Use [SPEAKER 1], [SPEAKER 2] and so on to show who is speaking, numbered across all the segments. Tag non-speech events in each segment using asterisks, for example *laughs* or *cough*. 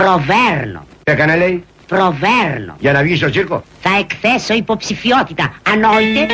[SPEAKER 1] Προβέρνω.
[SPEAKER 2] Τι έκανε λέει;
[SPEAKER 1] Προβέρνω.
[SPEAKER 2] Για να βγεις στο τσίρκο.
[SPEAKER 1] Θα εκθέσω υποψηφιότητα. Ανόητε.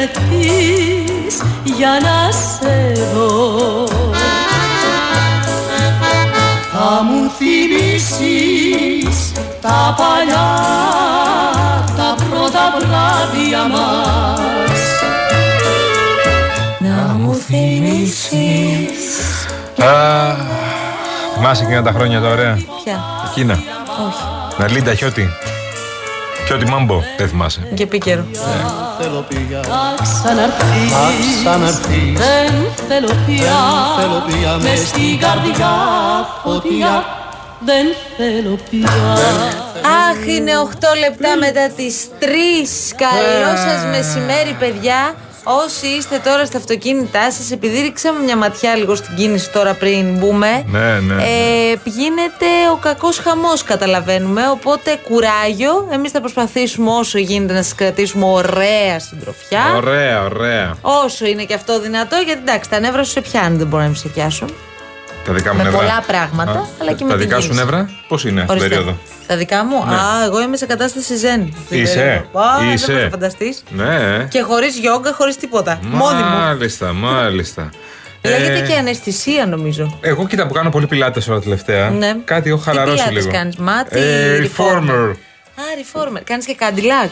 [SPEAKER 3] Βρεθείς για να σε δω θα μου θυμίσεις τα παλιά τα πρώτα βράδια μας Να μου θυμίσεις
[SPEAKER 4] Α, Θυμάσαι εκείνα τα χρόνια τα ωραία;
[SPEAKER 5] Ποια;
[SPEAKER 4] Εκείνα.
[SPEAKER 5] Όχι.
[SPEAKER 4] Να λίντα χιώτη. Χιώτη μάμπο. Δεν θυμάσαι.
[SPEAKER 5] Και επίκαιρο.
[SPEAKER 3] θέλω πια Να ξαναρθείς Δεν θέλω πια Μες στην καρδιά φωτιά Δεν θέλω πια
[SPEAKER 5] Αχ, είναι 8 λεπτά μετά τις 3. Καλό σας μεσημέρι, παιδιά. Όσοι είστε τώρα στα αυτοκίνητά σας, επειδή ρίξαμε μια ματιά λίγο στην κίνηση τώρα πριν μπούμε.
[SPEAKER 4] Ναι, ναι.
[SPEAKER 5] Ε, γίνεται ο κακός χαμός, καταλαβαίνουμε. Οπότε κουράγιο. Εμείς θα προσπαθήσουμε όσο γίνεται να σας κρατήσουμε ωραία συντροφιά.
[SPEAKER 4] Ωραία, ωραία.
[SPEAKER 5] Όσο είναι και αυτό δυνατό, γιατί εντάξει, τα νεύρα σου σε πιάνουν, δεν μπορώ να σε πιάσουν.
[SPEAKER 4] Τα δικά μου
[SPEAKER 5] Με
[SPEAKER 4] νεύρα.
[SPEAKER 5] πολλά πράγματα, αλλά και με
[SPEAKER 4] Τα
[SPEAKER 5] την
[SPEAKER 4] δικά σου
[SPEAKER 5] κίνηση.
[SPEAKER 4] νεύρα, πώς είναι αυτή την
[SPEAKER 5] Ορίστε.
[SPEAKER 4] περίοδο;
[SPEAKER 5] Τα δικά μου.
[SPEAKER 4] Ναι.
[SPEAKER 5] Α, εγώ είμαι σε κατάσταση ζεν. αυτή την
[SPEAKER 4] Είσαι.
[SPEAKER 5] περίοδο. Α,
[SPEAKER 4] Είσαι.
[SPEAKER 5] Δεν μπορείς να φανταστείς.
[SPEAKER 4] Ναι.
[SPEAKER 5] Και χωρίς γιόγκα, χωρίς τίποτα. Μόνη μου.
[SPEAKER 4] Μάλιστα, μάλιστα.
[SPEAKER 5] Λέγεται
[SPEAKER 4] Ε,
[SPEAKER 5] και αναισθησία, νομίζω.
[SPEAKER 4] Εγώ κοίτα που κάνω πολύ πιλάτες όλα τελευταία.
[SPEAKER 5] Ναι.
[SPEAKER 4] Κάτι έχω
[SPEAKER 5] Τι
[SPEAKER 4] χαλαρώσει
[SPEAKER 5] πιλάτες
[SPEAKER 4] λίγο.
[SPEAKER 5] κάνεις, μάτι,
[SPEAKER 4] Ε,
[SPEAKER 5] reformer.
[SPEAKER 4] reformer.
[SPEAKER 5] Α, reformer. Κάνεις και καντιλάκ.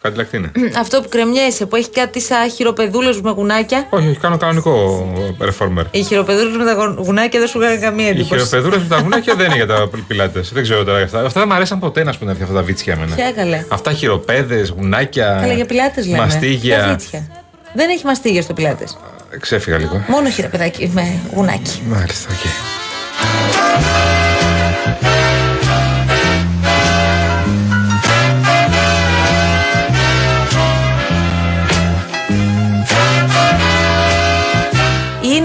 [SPEAKER 4] Κάτι λακτή είναι.
[SPEAKER 5] Αυτό που κρεμιέσαι, που έχει κάτι σαν χειροπεδούλε με γουνάκια.
[SPEAKER 4] Όχι, όχι, κάνω κανονικό reformer.
[SPEAKER 5] Οι χειροπεδούλες με τα γου- γουνάκια δεν σου έκαναν καμία
[SPEAKER 4] Οι
[SPEAKER 5] εντύπωση.
[SPEAKER 4] χειροπεδούρε με τα γουνάκια δεν είναι για τα *laughs* πιλάτες. Δεν ξέρω τώρα αυτά. Αυτά δεν μου αρέσαν ποτέ να σου πούνε αυτά τα βίτσια εμένα.
[SPEAKER 5] Ποια καλέ.
[SPEAKER 4] Αυτά χειροπέδες, γουνάκια.
[SPEAKER 5] Καλά, για πιλάτες λέμε.
[SPEAKER 4] Μαστίγια.
[SPEAKER 5] Για βίτσια. Δεν έχει μαστίγια στο πιλάτες.
[SPEAKER 4] Ξέφυγα λίγο.
[SPEAKER 5] Μόνο χειροπεδάκι με γουνάκι.
[SPEAKER 4] Μάλιστα, οκ.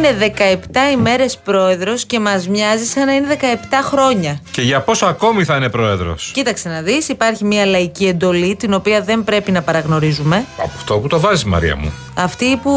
[SPEAKER 5] Είναι 17 ημέρες πρόεδρος και μας μοιάζει σαν να είναι 17 χρόνια.
[SPEAKER 4] Και για πόσο ακόμη θα είναι πρόεδρος;
[SPEAKER 5] Κοίταξε να δεις, υπάρχει μια λαϊκή εντολή την οποία δεν πρέπει να παραγνωρίζουμε.
[SPEAKER 4] Από αυτό που το βάζεις, Μαρία μου.
[SPEAKER 5] Αυτοί που,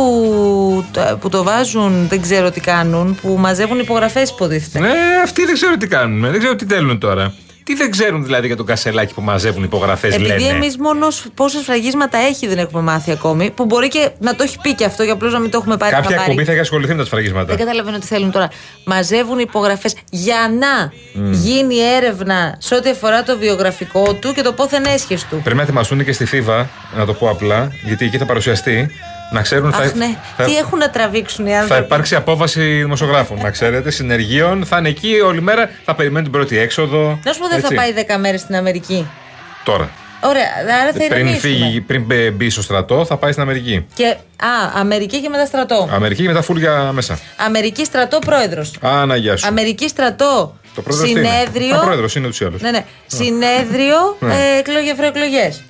[SPEAKER 5] που το βάζουν, δεν ξέρω τι κάνουν, που μαζεύουν υπογραφές, υποτίθεται.
[SPEAKER 4] Ναι, αυτοί δεν ξέρω τι κάνουν. Δεν ξέρω τι θέλουν τώρα. Τι δεν ξέρουν δηλαδή για τον κασελάκι που μαζεύουν υπογραφές,
[SPEAKER 5] Επειδή
[SPEAKER 4] λένε;
[SPEAKER 5] εμείς μόνος πόσα σφραγίσματα έχει δεν έχουμε μάθει ακόμη, που μπορεί και να το έχει πει και αυτό για απλώς να μην το έχουμε πάρει
[SPEAKER 4] Κάποια
[SPEAKER 5] χαμπάρι.
[SPEAKER 4] εκπομπή θα έχει ασχοληθεί με τα σφραγίσματα.
[SPEAKER 5] Δεν καταλαβαίνω τι θέλουν τώρα. Μαζεύουν υπογραφές για να γίνει έρευνα σε ό,τι αφορά το βιογραφικό του και το πόθεν έσχες του.
[SPEAKER 4] Πρέπει να ετοιμαστούν και στη Θήβα, να το πω απλά, γιατί εκεί θα παρουσιαστεί. Να ξέρουν
[SPEAKER 5] Αχ,
[SPEAKER 4] θα,
[SPEAKER 5] ναι.
[SPEAKER 4] θα,
[SPEAKER 5] Τι έχουν να τραβήξουν οι
[SPEAKER 4] θα
[SPEAKER 5] άνθρωποι.
[SPEAKER 4] υπάρξει απόβαση δημοσιογράφων, να ξέρετε, συνεργείων. Θα είναι εκεί όλη μέρα, θα περιμένουν την πρώτη έξοδο.
[SPEAKER 5] Να σου πω, δεν θα
[SPEAKER 4] έτσι.
[SPEAKER 5] πάει 10 μέρες στην Αμερική.
[SPEAKER 4] Τώρα.
[SPEAKER 5] Ωραία, άρα θα
[SPEAKER 4] Πριν,
[SPEAKER 5] ηρεμήσουμε.
[SPEAKER 4] φύγει, πριν μπε- μπει στο στρατό, θα πάει στην Αμερική.
[SPEAKER 5] Και, α, Αμερική και μετά στρατό.
[SPEAKER 4] Αμερική και μετά φούλια μέσα.
[SPEAKER 5] Αμερική στρατό πρόεδρος.
[SPEAKER 4] Άνα, γεια σου.
[SPEAKER 5] Αμερική στρατό.
[SPEAKER 4] Το πρόεδρος τι είναι;
[SPEAKER 5] συνέδριο.
[SPEAKER 4] Α, πρόεδρος είναι ούτως ή άλλως.
[SPEAKER 5] Ναι, ναι. Συνέδριο
[SPEAKER 4] Ναι.
[SPEAKER 5] ε, εκλογέ, ευρωεκλογές.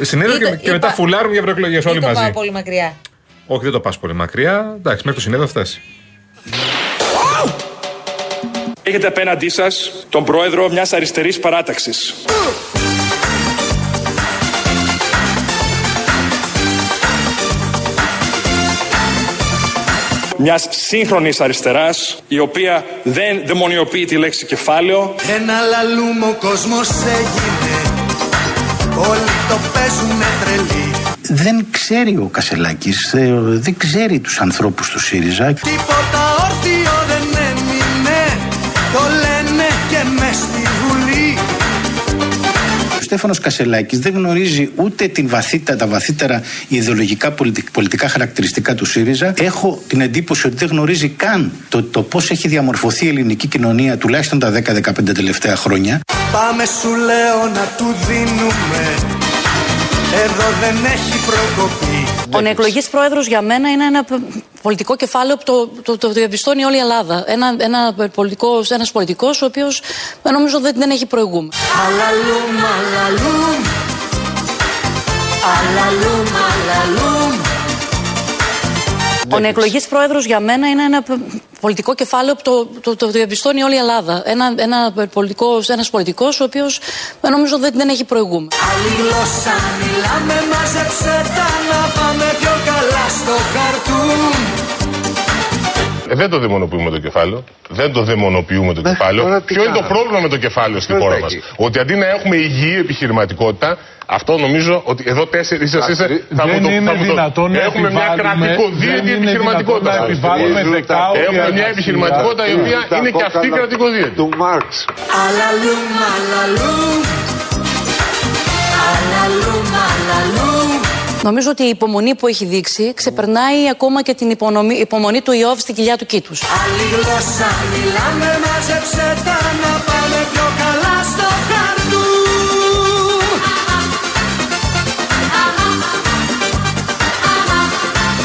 [SPEAKER 4] Συνέδριο
[SPEAKER 5] Είπα-
[SPEAKER 4] και, και μετά
[SPEAKER 5] είπα-
[SPEAKER 4] φουλάρουν για ευρωεκλογές όλοι
[SPEAKER 5] Δεν το
[SPEAKER 4] μαζί.
[SPEAKER 5] πάω πολύ μακριά.
[SPEAKER 4] Όχι, δεν το πας πολύ μακριά. Εντάξει, μέχρι το συνέδριο θα φτάσει.
[SPEAKER 6] Έχετε απέναντί σας τον πρόεδρο μιας αριστερής παράταξης. Μιας σύγχρονης αριστεράς, η οποία δεν δαιμονιοποιεί τη λέξη κεφάλαιο,
[SPEAKER 7] Ένα λαλούμ ο κόσμος έγινε. Όλοι το παίζουνε τρελή.
[SPEAKER 2] Δεν ξέρει ο Κασελάκης, ε, δεν ξέρει τους ανθρώπους του ΣΥΡΙΖΑ.
[SPEAKER 3] Τίποτα
[SPEAKER 2] Ο Στέφανος Κασελάκης δεν γνωρίζει ούτε την βαθύτα, τα βαθύτερα ιδεολογικά πολιτικ- πολιτικά χαρακτηριστικά του ΣΥΡΙΖΑ. Έχω την εντύπωση ότι δεν γνωρίζει καν το, το πώς έχει διαμορφωθεί η ελληνική κοινωνία τουλάχιστον τα 10-15 τελευταία χρόνια.
[SPEAKER 3] Πάμε σου λέω να του δίνουμε Εδώ δεν έχει προκοπή
[SPEAKER 7] Ο νεεκλογή πρόεδρος για μένα είναι ένα π- πολιτικό κεφάλαιο που το, το, το διαπιστώνει όλη η Ελλάδα. Ένα, ένα πολιτικός, ένας πολιτικός ο οποίος ε, νομίζω δεν, δεν έχει προηγούμενο.
[SPEAKER 3] Αλαλούμ, αλαλούμ Αλαλούμ, αλαλούμ
[SPEAKER 7] Ο νεεκλογή πρόεδρος για μένα είναι ένα π- πολιτικό κεφάλαιο που το, το, το διαπιστώνει όλη η Ελλάδα. Ένα, ένα πολιτικός, ένας πολιτικός ο οποίος ε, νομίζω δεν, δεν έχει προηγούμενο.
[SPEAKER 3] Άλλη γλώσσα μιλάμε Μάζεψε τα να πάμε πιο καλά στο χαρτούν
[SPEAKER 8] Ε, δεν το δαιμονοποιούμε το κεφάλαιο. Δεν το δαιμονοποιούμε το κεφάλαιο.
[SPEAKER 9] τώρα τι
[SPEAKER 8] Ποιο είναι το
[SPEAKER 9] κάναμε.
[SPEAKER 8] πρόβλημα με το κεφάλαιο στην
[SPEAKER 9] Ποιος
[SPEAKER 8] χώρα
[SPEAKER 9] το
[SPEAKER 8] μας;
[SPEAKER 9] έχει;
[SPEAKER 8] Ότι αντί να έχουμε υγιή επιχειρηματικότητα, αυτό νομίζω ότι εδώ τέσσερις είστε.
[SPEAKER 9] Εντάξει,
[SPEAKER 8] Θα
[SPEAKER 10] δεν
[SPEAKER 8] μου το,
[SPEAKER 10] είναι
[SPEAKER 8] θα μου το-
[SPEAKER 10] δυνατόν να
[SPEAKER 8] Έχουμε μια
[SPEAKER 10] επιβάλλουμε-
[SPEAKER 8] κρατικοδίαιτη
[SPEAKER 10] δεν είναι
[SPEAKER 8] επιχειρηματικότητα.
[SPEAKER 10] δυνατόν να επιβάλλουμε
[SPEAKER 8] Έχουμε
[SPEAKER 10] δεκάωρη
[SPEAKER 8] μια
[SPEAKER 10] εργασία.
[SPEAKER 8] επιχειρηματικότητα η οποία
[SPEAKER 9] Τα
[SPEAKER 8] είναι και αυτή
[SPEAKER 9] κόκκαλα
[SPEAKER 8] κρατικοδίαιτη.
[SPEAKER 9] Του Μάρξ.
[SPEAKER 3] Αλαλούμ, αλαλούμ Αλαλούμ, αλαλούμ
[SPEAKER 7] Νομίζω ότι η υπομονή που έχει δείξει ξεπερνάει ακόμα και την υπονομη- υπομονή του Ιώβ στην κοιλιά του κήτους.
[SPEAKER 3] Άλλη γλώσσα μιλάμε Μάζεψε τα να πάμε πιο καλά στο χαρτούν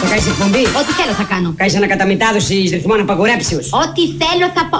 [SPEAKER 1] Θα κάνεις εκπομπή;
[SPEAKER 11] Ό,τι θέλω θα κάνω.
[SPEAKER 1] Κάνεις ανακαταμετάδοση ρυθμών απαγορέψεως.
[SPEAKER 11] Ό,τι θέλω θα πω.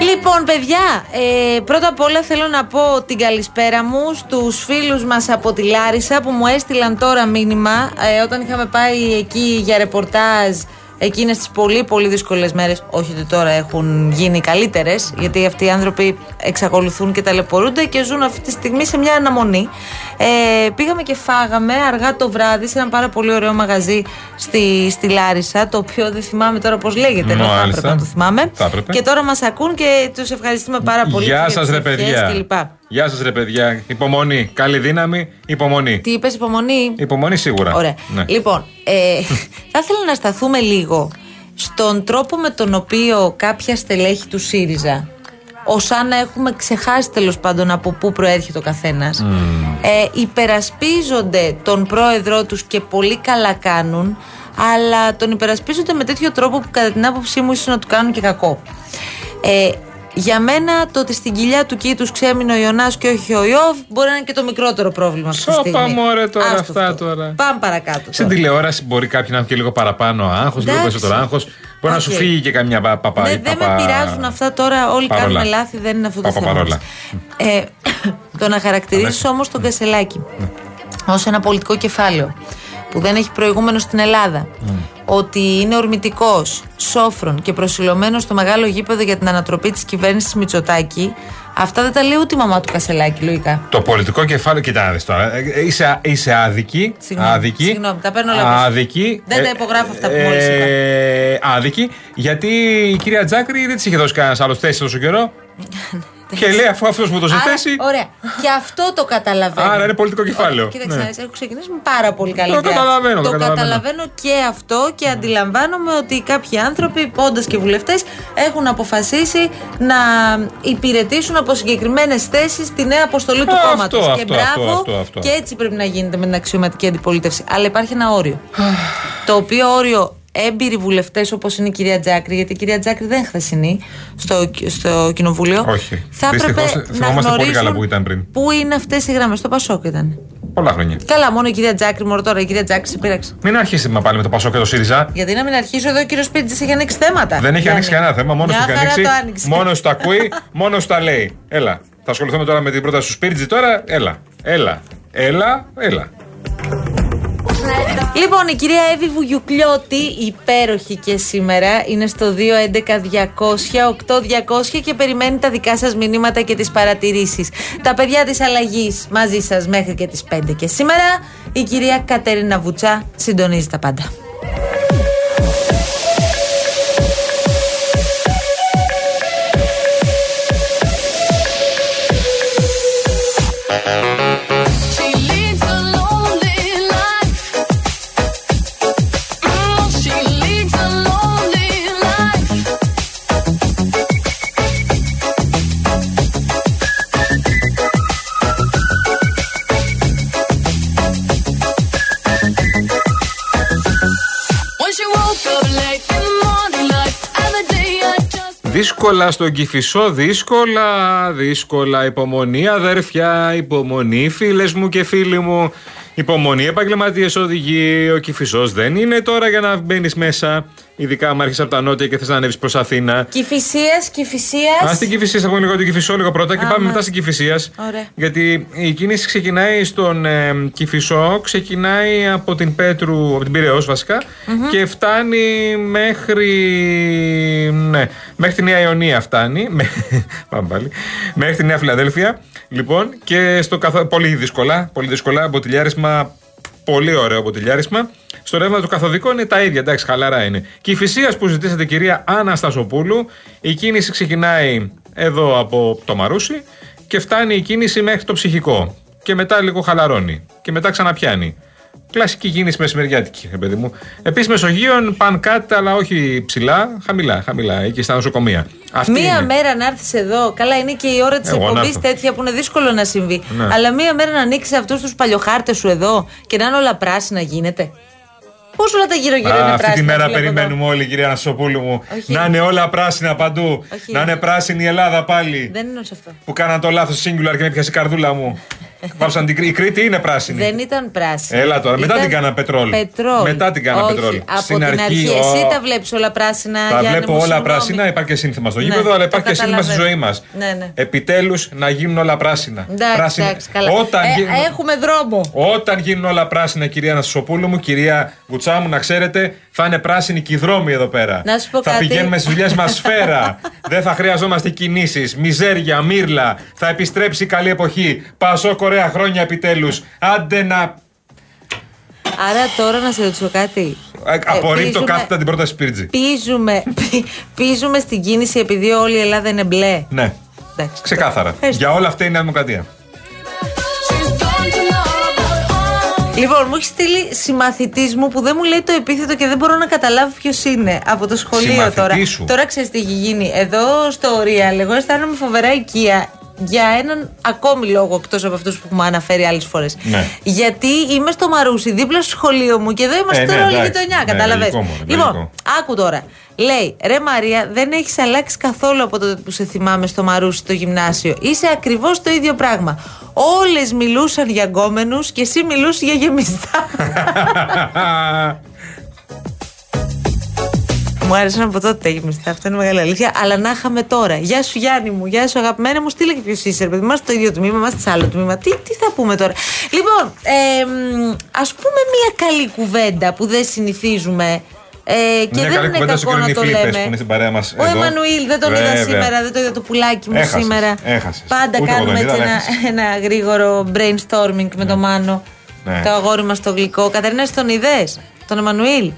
[SPEAKER 5] Λοιπόν, παιδιά, ε, πρώτα απ' όλα θέλω να πω την καλησπέρα μου στους φίλους μας από τη Λάρισα που μου έστειλαν τώρα μήνυμα ε, όταν είχαμε πάει εκεί για ρεπορτάζ εκείνες τις πολύ πολύ δύσκολες μέρες. Όχι ότι τώρα έχουν γίνει καλύτερες, γιατί αυτοί οι άνθρωποι εξακολουθούν και ταλαιπωρούνται και ζουν αυτή τη στιγμή σε μια αναμονή. Ε, πήγαμε και φάγαμε αργά το βράδυ σε ένα πάρα πολύ ωραίο μαγαζί στη, στη Λάρισα, το οποίο δεν θυμάμαι τώρα πώς λέγεται, ενώ θα
[SPEAKER 4] Μάλιστα.
[SPEAKER 5] έπρεπε να το θυμάμαι.
[SPEAKER 4] Θα έπρεπε.
[SPEAKER 5] Και τώρα μας ακούν και τους ευχαριστούμε πάρα πολύ.
[SPEAKER 4] Γεια
[SPEAKER 5] για
[SPEAKER 4] σας,
[SPEAKER 5] τις
[SPEAKER 4] ρε
[SPEAKER 5] ευχές
[SPEAKER 4] παιδιά.
[SPEAKER 5] κλπ.
[SPEAKER 4] Γεια σας, ρε παιδιά. Υπομονή. Καλή δύναμη. Υπομονή.
[SPEAKER 5] Τι είπες, υπομονή;
[SPEAKER 4] Υπομονή σίγουρα.
[SPEAKER 5] Ωραία.
[SPEAKER 4] Ναι.
[SPEAKER 5] Λοιπόν, ε, *laughs* θα ήθελα να σταθούμε λίγο στον τρόπο με τον οποίο κάποια στελέχη του ΣΥΡΙΖΑ, ως αν να έχουμε ξεχάσει τέλος πάντων από πού προέρχεται ο καθένας, ε, υπερασπίζονται τον πρόεδρό τους και πολύ καλά κάνουν, αλλά τον υπερασπίζονται με τέτοιο τρόπο που κατά την άποψή μου ίσως να του κάνουν και κακό. Ε, για μένα το ότι στην κοιλιά του κήτου ξέμεινε ο Ιωνάς και όχι ο Ιώβ μπορεί να είναι και το μικρότερο πρόβλημα αυτή τη
[SPEAKER 4] Σώπα,
[SPEAKER 5] στιγμή.
[SPEAKER 4] μωρέ, τώρα
[SPEAKER 5] Άστο
[SPEAKER 4] αυτά
[SPEAKER 5] αυτό.
[SPEAKER 4] τώρα.
[SPEAKER 5] Πάμε παρακάτω.
[SPEAKER 4] Στην
[SPEAKER 5] τώρα.
[SPEAKER 4] τηλεόραση μπορεί κάποιοι να έχουν και λίγο παραπάνω άγχος, λίγο
[SPEAKER 5] Εντάξει.
[SPEAKER 4] περισσότερο άγχος. Μπορεί να σου
[SPEAKER 5] Οκ.
[SPEAKER 4] φύγει και καμιά πα- παπα.
[SPEAKER 5] Ναι, δεν
[SPEAKER 4] παπα-
[SPEAKER 5] με πειράζουν αυτά τώρα. Όλοι
[SPEAKER 4] παρόλα.
[SPEAKER 5] κάνουμε λάθη, δεν είναι αυτό το θέμα.
[SPEAKER 4] Παπαπαρόλα.
[SPEAKER 5] μας. Ε, *coughs* το να χαρακτηρίσει όμως τον Κασελάκη ως ένα πολιτικό κεφάλαιο που δεν έχει προηγούμενο στην Ελλάδα. Ότι είναι ορμητικός, σόφρον και προσιλωμένος στο μεγάλο γήπεδο για την ανατροπή της κυβέρνησης Μητσοτάκη. Αυτά δεν τα λέει ούτε η μαμά του Κασελάκη, λογικά.
[SPEAKER 4] Το πολιτικό κεφάλαιο, κοιτά να δεις τώρα. ε, ε, Είσαι, είσαι άδικη.
[SPEAKER 5] Συγγνώμη,
[SPEAKER 4] άδικη.
[SPEAKER 5] συγγνώμη, τα παίρνω όλα πίσω.
[SPEAKER 4] Άδικη.
[SPEAKER 5] Δεν τα υπογράφω αυτά που μόλις είπα.
[SPEAKER 4] ε, Άδικη. Γιατί η κυρία Τζάκρη δεν της είχε δώσει κανένας άλλος θέση τόσο καιρό. *laughs* και λέει αφού αυτός μου δώσε
[SPEAKER 5] Άρα,
[SPEAKER 4] θέση.
[SPEAKER 5] Ωραία. Και αυτό το καταλαβαίνω.
[SPEAKER 4] Άρα είναι πολιτικό κεφάλαιο.
[SPEAKER 5] Όχι, Κοίταξε,
[SPEAKER 4] Ναι.
[SPEAKER 5] να δεις, έχω ξεκινήσει με πάρα πολύ καλή
[SPEAKER 4] Το
[SPEAKER 5] ιδέα.
[SPEAKER 4] καταλαβαίνω, το
[SPEAKER 5] Το
[SPEAKER 4] καταλαβαίνω.
[SPEAKER 5] καταλαβαίνω και αυτό και αντιλαμβάνομαι ότι κάποιοι άνθρωποι, πόντα και βουλευτές, έχουν αποφασίσει να υπηρετήσουν από συγκεκριμένες θέσεις στη νέα αποστολή του
[SPEAKER 4] Αυτό,
[SPEAKER 5] κόμματος. Και
[SPEAKER 4] αυτό,
[SPEAKER 5] μπράβο,
[SPEAKER 4] αυτό, αυτό, αυτό.
[SPEAKER 5] και έτσι πρέπει να γίνεται με την αξιωματική αντιπολίτευση. Αλλά υπάρχει ένα όριο. το οποίο όριο έμπειροι βουλευτές όπως είναι η κυρία Τζάκρη, γιατί η κυρία Τζάκρη δεν είναι χθεσινή στο, στο κοινοβούλιο.
[SPEAKER 4] Όχι.
[SPEAKER 5] Θα έπρεπε
[SPEAKER 4] Δυστυχώς,
[SPEAKER 5] να
[SPEAKER 4] θυμόμαστε πολύ καλά
[SPEAKER 5] γνωρίσουν
[SPEAKER 4] που ήταν πριν.
[SPEAKER 5] Πού είναι αυτές οι γραμμές, στο Πασόκ ήταν.
[SPEAKER 4] Πολλά χρόνια.
[SPEAKER 5] Καλά, μόνο η κυρία Τζάκρη, μόνο τώρα η κυρία Τζάκρη σε πείραξε.
[SPEAKER 4] Μην αρχίσουμε πάλι με το Πασό και το ΣΥΡΙΖΑ.
[SPEAKER 5] Γιατί να μην αρχίσω εδώ, ο κύριος Πίτζης έχει ανοίξει θέματα.
[SPEAKER 4] Δεν έχει
[SPEAKER 5] Γιάννη.
[SPEAKER 4] ανοίξει κανένα θέμα, μόνος
[SPEAKER 5] Μια
[SPEAKER 4] του έχει
[SPEAKER 5] χαρά
[SPEAKER 4] ανοίξει.
[SPEAKER 5] το άνοιξε.
[SPEAKER 4] Μόνος τα ακούει, μόνος τα λέει. Έλα. Θα ασχοληθούμε τώρα με την πρόταση του Σπίρτζη τώρα. Έλα. Έλα. Έλα. Έλα.
[SPEAKER 5] Λοιπόν, η κυρία Εύη Βουγιουκλιώτη, υπέροχη και σήμερα, είναι στο 211-200-8200 και περιμένει τα δικά σας μηνύματα και τις παρατηρήσεις. Τα παιδιά της αλλαγής μαζί σας μέχρι και τις 5 και σήμερα η κυρία Κατερίνα Βουτσά συντονίζει τα πάντα.
[SPEAKER 3] Just
[SPEAKER 4] Δύσκολα στον Κηφισό, δύσκολα, δύσκολα. Υπομονή, αδέρφια, υπομονή, φίλες μου και φίλοι μου. Υπομονή, επαγγελματίες οδηγοί. Ο Κηφισός δεν είναι τώρα για να μπαίνεις μέσα. Ειδικά αν άρχισε από τα νότια και θες να ανέβεις προς Αθήνα.
[SPEAKER 5] Κυφυσίας, Κυφυσίας.
[SPEAKER 4] Α στην Κυφυσία, θα πούμε λίγο την Κυφισό λίγο πρώτα και
[SPEAKER 5] Α,
[SPEAKER 4] πάμε μετά
[SPEAKER 5] μάλιστα.
[SPEAKER 4] στην Κυφυσία.
[SPEAKER 5] Ωραία.
[SPEAKER 4] Γιατί η κίνηση ξεκινάει στον ε, Κυφισό, ξεκινάει από την Πέτρου, από την Πυραιός βασικά και φτάνει μέχρι. Ναι, μέχρι τη Νέα Ιωνία φτάνει. Με- *laughs* Πάμε πάλι. Μέχρι τη Νέα Φιλαδέλφια. Λοιπόν, και στο καθο... πολύ δύσκολα, πολύ δύσκολα, μποτιλιάρισμα Πολύ ωραίο μποτιλιάρισμα. Στο ρεύμα του καθοδικό είναι τα ίδια, εντάξει, χαλαρά είναι. Και η φυσίας που ζητήσατε, κυρία Άννα Στασοπούλου, η κίνηση ξεκινάει εδώ από το Μαρούσι και φτάνει η κίνηση μέχρι το ψυχικό. Και μετά λίγο χαλαρώνει. Και μετά ξαναπιάνει. Κλασική κίνηση μεσημεριάτικη, ρε παιδί μου. Επίσης Μεσογείων παν κάτι, αλλά όχι ψηλά, χαμηλά, χαμηλά, εκεί στα νοσοκομεία. Αυτή
[SPEAKER 5] Μία
[SPEAKER 4] είναι.
[SPEAKER 5] μέρα να έρθεις εδώ. Καλά, είναι και η ώρα της
[SPEAKER 4] Εγώ να
[SPEAKER 5] εκπομπής
[SPEAKER 4] έρθω.
[SPEAKER 5] τέτοια που είναι δύσκολο να συμβεί.
[SPEAKER 4] Ναι.
[SPEAKER 5] Αλλά μία μέρα να ανοίξεις αυτούς τους παλιοχάρτες σου εδώ και να είναι όλα πράσινα γίνεται. Πώς όλα τα γύρω-γύρω είναι
[SPEAKER 4] Α,
[SPEAKER 5] πράσινα.
[SPEAKER 4] αυτή τη μέρα
[SPEAKER 5] βλέπω εδώ;
[SPEAKER 4] περιμένουμε όλοι, κυρία Ανασοπούλου μου.
[SPEAKER 5] Όχι.
[SPEAKER 4] Να είναι όλα πράσινα παντού.
[SPEAKER 5] Όχι.
[SPEAKER 4] Να είναι πράσινη η Ελλάδα πάλι.
[SPEAKER 5] Δεν είναι σε αυτό.
[SPEAKER 4] Που κάναν το λάθος singular και με πιάσει η καρδούλα μου. Βάψαν την Κρήτη. Η Κρήτη είναι πράσινη.
[SPEAKER 5] Δεν ήταν πράσινη.
[SPEAKER 4] Έλα τώρα, μετά
[SPEAKER 5] Ήταν
[SPEAKER 4] την κάνα πετρόλ.
[SPEAKER 5] Πετρόλ.
[SPEAKER 4] Μετά την κάνα
[SPEAKER 5] Όχι,
[SPEAKER 4] πετρόλ.
[SPEAKER 5] Από
[SPEAKER 4] Στην
[SPEAKER 5] την
[SPEAKER 4] αρχή,
[SPEAKER 5] αρχή,
[SPEAKER 4] ο-
[SPEAKER 5] εσύ τα βλέπεις όλα πράσινα.
[SPEAKER 4] Τα
[SPEAKER 5] Γιάννη
[SPEAKER 4] βλέπω
[SPEAKER 5] μου,
[SPEAKER 4] όλα
[SPEAKER 5] συγγνώμη.
[SPEAKER 4] πράσινα. Υπάρχει και σύνθημα στο
[SPEAKER 5] Ναι,
[SPEAKER 4] γήπεδο, αλλά
[SPEAKER 5] το
[SPEAKER 4] υπάρχει και σύνθημα στη
[SPEAKER 5] καταλαβαίνω.
[SPEAKER 4] ζωή μας.
[SPEAKER 5] Ναι, ναι.
[SPEAKER 4] Επιτέλους να γίνουν όλα πράσινα.
[SPEAKER 5] Εντάξει,
[SPEAKER 4] Πράσινα.
[SPEAKER 5] εντάξει, καλά.
[SPEAKER 4] Όταν,
[SPEAKER 5] Ε,
[SPEAKER 4] γίνουν,
[SPEAKER 5] Έχουμε δρόμο.
[SPEAKER 4] όταν γίνουν όλα πράσινα, κυρία Ανασοπούλου μου, κυρία Γουτσά μου, να ξέρετε, θα είναι πράσινοι και οι δρόμοι εδώ πέρα.
[SPEAKER 5] Να σου πω
[SPEAKER 4] θα
[SPEAKER 5] κάτι.
[SPEAKER 4] πηγαίνουμε στις δουλειές μας σφαίρα. *laughs* Δεν θα χρειαζόμαστε κινήσεις. Μιζέρια, μύρλα. Θα επιστρέψει η καλή εποχή. Πασό Κορέα χρόνια επιτέλους. Άντε να.
[SPEAKER 5] Άρα τώρα να σε ρωτήσω κάτι.
[SPEAKER 4] Ε, Απορρίπτω
[SPEAKER 5] πίζουμε-
[SPEAKER 4] κάθετα την πρόταση Σπίρτζη.
[SPEAKER 5] Πίζουμε, πι- πίζουμε στην κίνηση επειδή όλη η Ελλάδα είναι μπλε.
[SPEAKER 4] Ναι,
[SPEAKER 5] Εντάξει.
[SPEAKER 4] ξεκάθαρα.
[SPEAKER 5] Ευχαριστώ.
[SPEAKER 4] Για όλα αυτά είναι η Νέα Δημοκρατία.
[SPEAKER 5] Λοιπόν, μου έχεις στείλει συμμαθητής μου που δεν μου λέει το επίθετο και δεν μπορώ να καταλάβω ποιος είναι από το σχολείο
[SPEAKER 4] Συμμαθητής
[SPEAKER 5] τώρα.
[SPEAKER 4] σου.
[SPEAKER 5] Τώρα ξέρεις τι έχει γίνει. Εδώ στο Real, εγώ αισθάνομαι φοβερά οικία για έναν ακόμη λόγο εκτό από αυτού που έχουμε αναφέρει άλλε φορέ.
[SPEAKER 4] Ναι.
[SPEAKER 5] Γιατί είμαι στο Μαρούσι, δίπλα στο σχολείο μου και εδώ είμαστε
[SPEAKER 4] Ε, ναι,
[SPEAKER 5] τώρα όλη
[SPEAKER 4] εντάξει.
[SPEAKER 5] γειτονιά.
[SPEAKER 4] Ναι,
[SPEAKER 5] Κατάλαβε.
[SPEAKER 4] λογικό μόνο,
[SPEAKER 5] Λοιπόν,
[SPEAKER 4] λογικό.
[SPEAKER 5] άκου τώρα. Λέει, ρε Μαρία, δεν έχει αλλάξει καθόλου από τότε που σε θυμάμαι στο Μαρούσι στο γυμνάσιο. Είσαι ακριβώ το ίδιο πράγμα. Όλε μιλούσαν για γκόμενου και εσύ μιλούσε για γεμιστά. Μου άρεσε από τότε τα γεμιστά. Αυτό είναι μεγάλη αλήθεια. Αλλά να είχαμε τώρα. Γεια σου Γιάννη μου, γεια σου αγαπημένα μου. Στείλε και ποιος είσαι, ρε παιδί. Είμαστε στο ίδιο τμήμα, είμαστε σε άλλο τμήμα. Τι, τι θα πούμε τώρα; Λοιπόν, ε, ας πούμε μία καλή κουβέντα που δεν συνηθίζουμε. Ε, και
[SPEAKER 4] Μια
[SPEAKER 5] δεν
[SPEAKER 4] καλή
[SPEAKER 5] είναι
[SPEAKER 4] κουβέντα στο
[SPEAKER 5] κακό να
[SPEAKER 4] κύριο
[SPEAKER 5] το
[SPEAKER 4] Νιφλίπες
[SPEAKER 5] λέμε.
[SPEAKER 4] που είναι στην παρέα μας
[SPEAKER 5] Ο
[SPEAKER 4] εδώ.
[SPEAKER 5] Εμμανουήλ δεν τον είδα
[SPEAKER 4] Βέβαια.
[SPEAKER 5] σήμερα, δεν το είδα το πουλάκι μου
[SPEAKER 4] Έχασες,
[SPEAKER 5] σήμερα.
[SPEAKER 4] έχασες.
[SPEAKER 5] Πάντα
[SPEAKER 4] Ούτε εγώ
[SPEAKER 5] κάνουμε
[SPEAKER 4] τον
[SPEAKER 5] έτσι
[SPEAKER 4] είδα,
[SPEAKER 5] ένα,
[SPEAKER 4] αλλά έχασες.
[SPEAKER 5] ένα γρήγορο brainstorming με τον Μάνο.
[SPEAKER 4] Ναι.
[SPEAKER 5] Το αγόρι μας το γλυκό. Κατερίνα, εσύ τον είδες, τον Εμμανουήλ;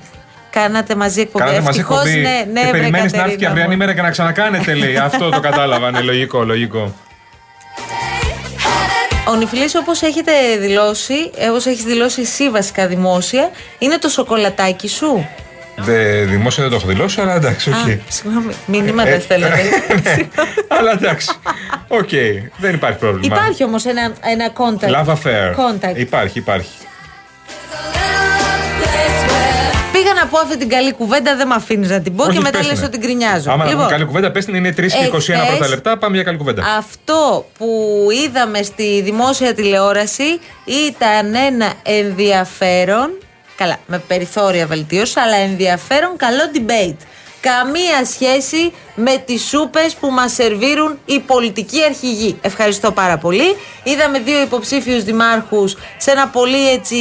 [SPEAKER 5] Κάνατε μαζί εκπομπή.
[SPEAKER 4] Κάνατε μαζί
[SPEAKER 5] Ευτυχώς,
[SPEAKER 4] εκπομπή.
[SPEAKER 5] Ναι, ναι,
[SPEAKER 4] και
[SPEAKER 5] βρε,
[SPEAKER 4] περιμένεις να έρθει και
[SPEAKER 5] Κατερίνα
[SPEAKER 4] αυριανή
[SPEAKER 5] μου.
[SPEAKER 4] μέρα και να ξανακάνετε, λέει. *laughs* Αυτό το κατάλαβα. Είναι λογικό, λογικό.
[SPEAKER 5] Ο Νιφιλής όπως έχετε δηλώσει, όπως έχεις δηλώσει εσύ βασικά δημόσια, είναι το σοκολατάκι σου;
[SPEAKER 4] Δε, δημόσια δεν το έχω δηλώσει, αλλά εντάξει, οκ.
[SPEAKER 5] Α, συγγνώμη, μηνύματα
[SPEAKER 4] Ε,
[SPEAKER 5] στέλνετε.
[SPEAKER 4] αλλά εντάξει. Οκ, δεν υπάρχει πρόβλημα.
[SPEAKER 5] Υπάρχει όμως ένα, ένα contact.
[SPEAKER 4] Love affair.
[SPEAKER 5] Contact.
[SPEAKER 4] Υπάρχει, υπάρχει.
[SPEAKER 5] Πήγα να πω αυτή την καλή κουβέντα, δεν με αφήνεις να την πω
[SPEAKER 4] Όχι,
[SPEAKER 5] και μετά
[SPEAKER 4] πες
[SPEAKER 5] λες
[SPEAKER 4] την.
[SPEAKER 5] ότι γκρινιάζω.
[SPEAKER 4] Άμα
[SPEAKER 5] Λοιπόν,
[SPEAKER 4] καλή κουβέντα, πες την είναι 3 και 21
[SPEAKER 5] εχθές-
[SPEAKER 4] πρώτα λεπτά. Πάμε για καλή κουβέντα.
[SPEAKER 5] Αυτό που είδαμε στη δημόσια τηλεόραση ήταν ένα ενδιαφέρον, καλά, με περιθώρια βελτίωση, αλλά ενδιαφέρον καλό debate. Καμία σχέση με τις σούπες που μας σερβίρουν οι πολιτικοί αρχηγοί. Ευχαριστώ πάρα πολύ. Είδαμε δύο υποψήφιους δημάρχους σε ένα πολύ έτσι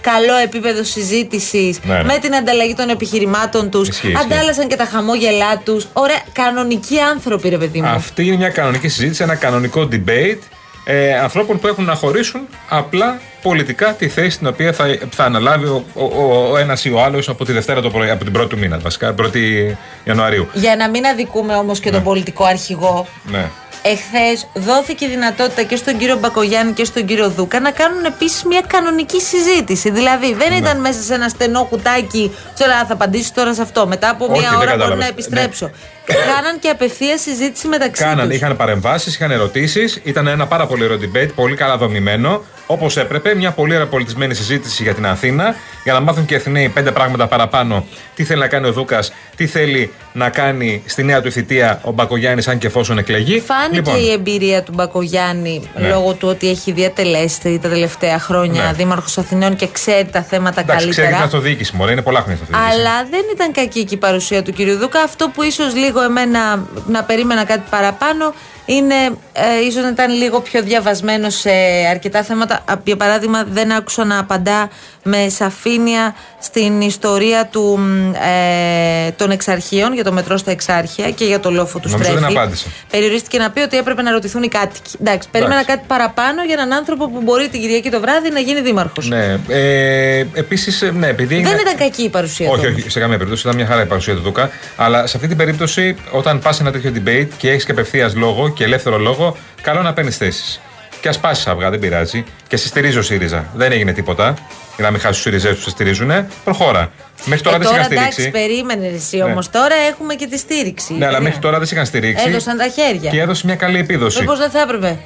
[SPEAKER 5] καλό επίπεδο συζήτησης
[SPEAKER 4] Ναι, ναι.
[SPEAKER 5] με την ανταλλαγή των επιχειρημάτων τους.
[SPEAKER 4] Ισχύει, ισχύει.
[SPEAKER 5] Αντάλλασαν και τα χαμόγελά τους. Ωραία, κανονικοί άνθρωποι ρε παιδί μου.
[SPEAKER 4] Αυτή είναι μια κανονική συζήτηση, ένα κανονικό debate ε, ανθρώπων που έχουν να χωρίσουν απλά πολιτικά τη θέση την οποία θα, θα αναλάβει ο, ο, ο, ο ένας ή ο άλλος από τη Δευτέρα το πρωί, από την 1η του μήνα, βασικά, 1η Ιανουαρίου.
[SPEAKER 5] Για να μην αδικούμε όμως και τον πολιτικό αρχηγό,
[SPEAKER 4] Ναι.
[SPEAKER 5] εχθές δόθηκε δυνατότητα και στον κύριο Μπακογιάννη και στον κύριο Δούκα να κάνουν επίσης μια κανονική συζήτηση. Δηλαδή
[SPEAKER 4] Ναι.
[SPEAKER 5] δεν ήταν μέσα σε ένα στενό κουτάκι, του έλεγα θα απαντήσει τώρα σε αυτό. Μετά από
[SPEAKER 4] Όχι,
[SPEAKER 5] μια
[SPEAKER 4] δεν
[SPEAKER 5] ώρα μπορώ
[SPEAKER 4] κατάλαβες.
[SPEAKER 5] να επιστρέψω. Κάναν και απευθείας συζήτηση μεταξύ
[SPEAKER 4] Κάναν,
[SPEAKER 5] τους.
[SPEAKER 4] είχαν παρεμβάσεις, είχαν ερωτήσεις. Ήταν ένα πάρα πολύ ωραίο debate, πολύ καλά δομημένο. Όπως έπρεπε, μια πολύ ωραία πολιτισμένη συζήτηση για την Αθήνα. Για να μάθουν και οι Αθηναίοι πέντε πράγματα παραπάνω. Τι θέλει να κάνει ο Δούκας, τι θέλει να κάνει στη νέα του θητεία ο Μπακογιάννης, αν και εφόσον εκλεγεί.
[SPEAKER 5] Φάνηκε
[SPEAKER 4] Λοιπόν,
[SPEAKER 5] η εμπειρία του Μπακογιάννη
[SPEAKER 4] Ναι.
[SPEAKER 5] λόγω του ότι έχει διατελέσει τα τελευταία χρόνια
[SPEAKER 4] Ναι.
[SPEAKER 5] δήμαρχος Αθηνών και ξέρει τα θέματα
[SPEAKER 4] Εντάξει, ξέρει
[SPEAKER 5] καλύτερα.
[SPEAKER 4] την αυτοδιοίκηση, μωρέ, είναι πολλά χρόνια στην αυτοδιοίκηση.
[SPEAKER 5] Αλλά δεν ήταν κακή και η παρουσία του κυρίου Δούκα. Αυτό που ίσως λίγο εμένα να περίμενα κάτι παραπάνω είναι ε, ίσως να ήταν λίγο πιο διαβασμένο σε αρκετά θέματα. Α, Για παράδειγμα, δεν άκουσα να απαντά με σαφήνεια στην ιστορία του, μ, ε, των εξαρχείων, για το μετρό στα εξάρχεια και για το λόφο του
[SPEAKER 4] Νομίζω
[SPEAKER 5] στρέφει.
[SPEAKER 4] δεν απάντησε.
[SPEAKER 5] Περιορίστηκε να πει ότι έπρεπε να ρωτηθούν οι κάτοικοι. Εντάξει, περίμενα κάτι παραπάνω για έναν άνθρωπο που μπορεί την Κυριακή το βράδυ να γίνει δήμαρχος.
[SPEAKER 4] Ναι, ε, επίσης, ναι, επειδή.
[SPEAKER 5] Δεν
[SPEAKER 4] είναι-
[SPEAKER 5] ήταν κακή η παρουσία
[SPEAKER 4] Όχι,
[SPEAKER 5] του.
[SPEAKER 4] όχι, σε καμία περίπτωση. Ήταν μια χαρά η παρουσία του Δούκα. Αλλά σε αυτή την περίπτωση, όταν πας σε ένα τέτοιο debate και έχεις και απευθείας λόγο και ελεύθερο λόγο, καλό να παίρνεις θέσεις. Και ας πάσει αυγά, δεν πειράζει. Και σε στηρίζει ο ΣΥΡΙΖΑ. Δεν έγινε τίποτα. Για να μην χάσεις τους ΣΥΡΙΖΑ που σε στηρίζουν. Προχώρα. Μέχρι τώρα
[SPEAKER 5] ε,
[SPEAKER 4] δεν σε
[SPEAKER 5] τώρα
[SPEAKER 4] είχαν
[SPEAKER 5] εντάξει,
[SPEAKER 4] στηρίξει.
[SPEAKER 5] περίμενε εσύ
[SPEAKER 4] Ναι.
[SPEAKER 5] όμως. Τώρα έχουμε και τη στήριξη.
[SPEAKER 4] Ναι, αλλά μέχρι τώρα δεν σε είχαν στηρίξει.
[SPEAKER 5] Έδωσαν τα χέρια.
[SPEAKER 4] Και έδωσε μια καλή επίδοση.
[SPEAKER 5] Μήπως δεν θα έπρεπε;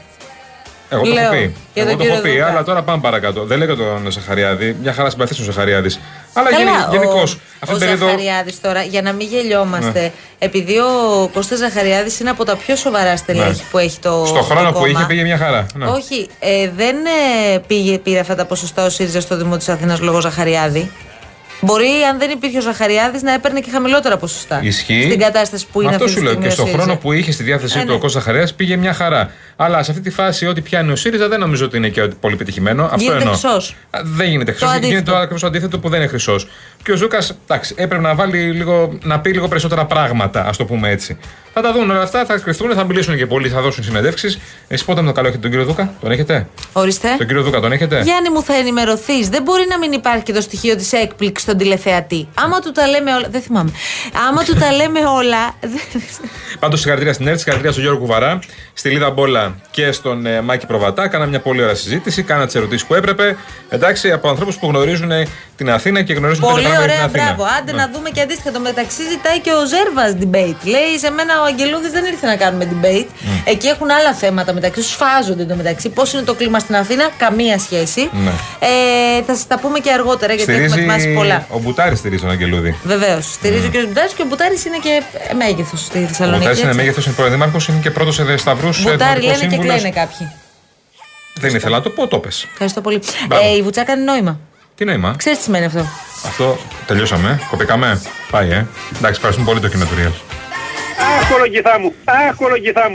[SPEAKER 4] Εγώ το
[SPEAKER 5] Λέω,
[SPEAKER 4] έχω πει.
[SPEAKER 5] για
[SPEAKER 4] Εγώ
[SPEAKER 5] τον
[SPEAKER 4] το έχω
[SPEAKER 5] κύριο
[SPEAKER 4] πει,
[SPEAKER 5] Δούκα.
[SPEAKER 4] αλλά τώρα πάμε παρακάτω. Δεν λέω για τον Ζαχαριάδη. Μια χαρά συμπαθήσω ο Ζαχαριάδη. Αλλά
[SPEAKER 5] Καλά,
[SPEAKER 4] γενικώ.
[SPEAKER 5] ο,
[SPEAKER 4] Αυτή
[SPEAKER 5] ο
[SPEAKER 4] την περίοδο.
[SPEAKER 5] Ζαχαριάδης τώρα, για να μην γελιόμαστε,
[SPEAKER 4] Ναι.
[SPEAKER 5] επειδή ο Κώστας Ζαχαριάδης είναι από τα πιο σοβαρά στελέχη
[SPEAKER 4] Ναι.
[SPEAKER 5] που έχει το
[SPEAKER 4] Στο χρόνο
[SPEAKER 5] το
[SPEAKER 4] που
[SPEAKER 5] κόμμα.
[SPEAKER 4] είχε πήγε μια χαρά. Ναι.
[SPEAKER 5] Όχι, ε, δεν ε, πήγε, πήρε αυτά τα ποσοστά ο ΣΥΡΙΖΑ στο Δήμο της Αθήνας λόγω Ζαχαριάδη. Μπορεί, αν δεν υπήρχε ο Ζαχαριάδης, να έπαιρνε και χαμηλότερα ποσοστά.
[SPEAKER 4] Ισχύει.
[SPEAKER 5] Στην κατάσταση που
[SPEAKER 4] Μα
[SPEAKER 5] είναι
[SPEAKER 4] αυτό
[SPEAKER 5] αυτή
[SPEAKER 4] σου
[SPEAKER 5] τη
[SPEAKER 4] λέω.
[SPEAKER 5] στιγμή.
[SPEAKER 4] Και
[SPEAKER 5] ο
[SPEAKER 4] στον
[SPEAKER 5] ΣΥΡΙΖΑ.
[SPEAKER 4] χρόνο που είχε στη διάθεσή
[SPEAKER 5] Ε,
[SPEAKER 4] του
[SPEAKER 5] ναι.
[SPEAKER 4] ο Κώστας Χαρέα πήγε μια χαρά. Αλλά σε αυτή τη φάση, ό,τι πιάνει ο ΣΥΡΙΖΑ δεν νομίζω ότι είναι και πολύ πετυχημένο. Αυτό
[SPEAKER 5] Γίνεται
[SPEAKER 4] εννοώ.
[SPEAKER 5] χρυσός.
[SPEAKER 4] Α, Δεν γίνεται χρυσός.
[SPEAKER 5] αντίθετο.
[SPEAKER 4] Γίνεται το ακριβώς αντίθετο που δεν είναι χρυσός. Και ο Ζούκας, εντάξει, έπρεπε να, βάλει λίγο, να πει λίγο περισσότερα πράγματα, ας το πούμε έτσι. Θα τα δουν όλα αυτά, θα κρυφτούν, θα μιλήσουν και πολλοί, θα δώσουν συνεντεύξεις. Εσεί πότε με το καλό έχετε τον κύριο Δούκα, τον έχετε;
[SPEAKER 5] Ορίστε.
[SPEAKER 4] Τον κύριο Δούκα τον έχετε;
[SPEAKER 5] Γιάννη μου θα ενημερωθείς. Δεν μπορεί να μην υπάρχει και το στοιχείο της έκπληξης στον τηλεθεατή. Άμα του τα λέμε όλα. Δεν θυμάμαι. Άμα του τα λέμε όλα. δεν-
[SPEAKER 4] Πάντως συγχαρητήρια στην ΕΡΤ, συγχαρητήρια στον Γιώργο Κουβαρά, στη Λίδα Μπόλα και στον ε, Μάκη Προβατά. Κάναμε μια πολύ ωραία συζήτηση, κάναμε τις ερωτήσεις που έπρεπε. Εντάξει, από ανθρώπους που γνωρίζουν ε, την Αθήνα και γνωρίζουν πέντε
[SPEAKER 5] Πολύ
[SPEAKER 4] πράγματα για
[SPEAKER 5] ωραία,
[SPEAKER 4] την Αθήνα.
[SPEAKER 5] μπράβο. Άντε
[SPEAKER 4] Ναι.
[SPEAKER 5] να δούμε και αντίστοιχα. Το μεταξύ ζητάει και ο Ζέρβας debate. Λέει σε μένα ο Αγγελούδης δεν ήρθε να κάνουμε debate. Εκεί έχουν άλλα θέματα μεταξύ τους. Σφάζονται το μεταξύ. Πώς είναι το κλίμα στην Αθήνα, καμία σχέση.
[SPEAKER 4] Ναι.
[SPEAKER 5] Ε, θα σας τα πούμε και αργότερα γιατί έχουμε ετοιμάσει πολλά.
[SPEAKER 4] Ο Μπουτάρης στηρίζει τον Αγγελούδη.
[SPEAKER 5] Βεβαίως. Στηρίζει ο κ. Μπουτάρης και ο Μπουτάρης είναι και μέγεθος στη
[SPEAKER 4] Ο
[SPEAKER 5] Θεσσαλονίκη.
[SPEAKER 4] Μπουτάρης είναι
[SPEAKER 5] έτσι.
[SPEAKER 4] μέγεθος, είναι πρώην είναι και πρώτος σε σταυρούς.
[SPEAKER 5] Μπουτάρη λένε και κλαίνε κάποιοι.
[SPEAKER 4] Δεν ήθελα να το πω, το πες.
[SPEAKER 5] Ευχαριστώ πολύ.
[SPEAKER 4] Μπράβο.
[SPEAKER 5] Ε, η βουτσά κάνει νόημα.
[SPEAKER 4] Τι νόημα.
[SPEAKER 5] Ξέρεις τι σημαίνει αυτό.
[SPEAKER 4] Αυτό τελειώσαμε. Κοπήκαμε. Πάει, ε. Εντάξει, ευχαριστούμε πολύ το κοινό του Real.
[SPEAKER 9] Αχ, κολογηθά μου. Αχ, κολογηθά μου.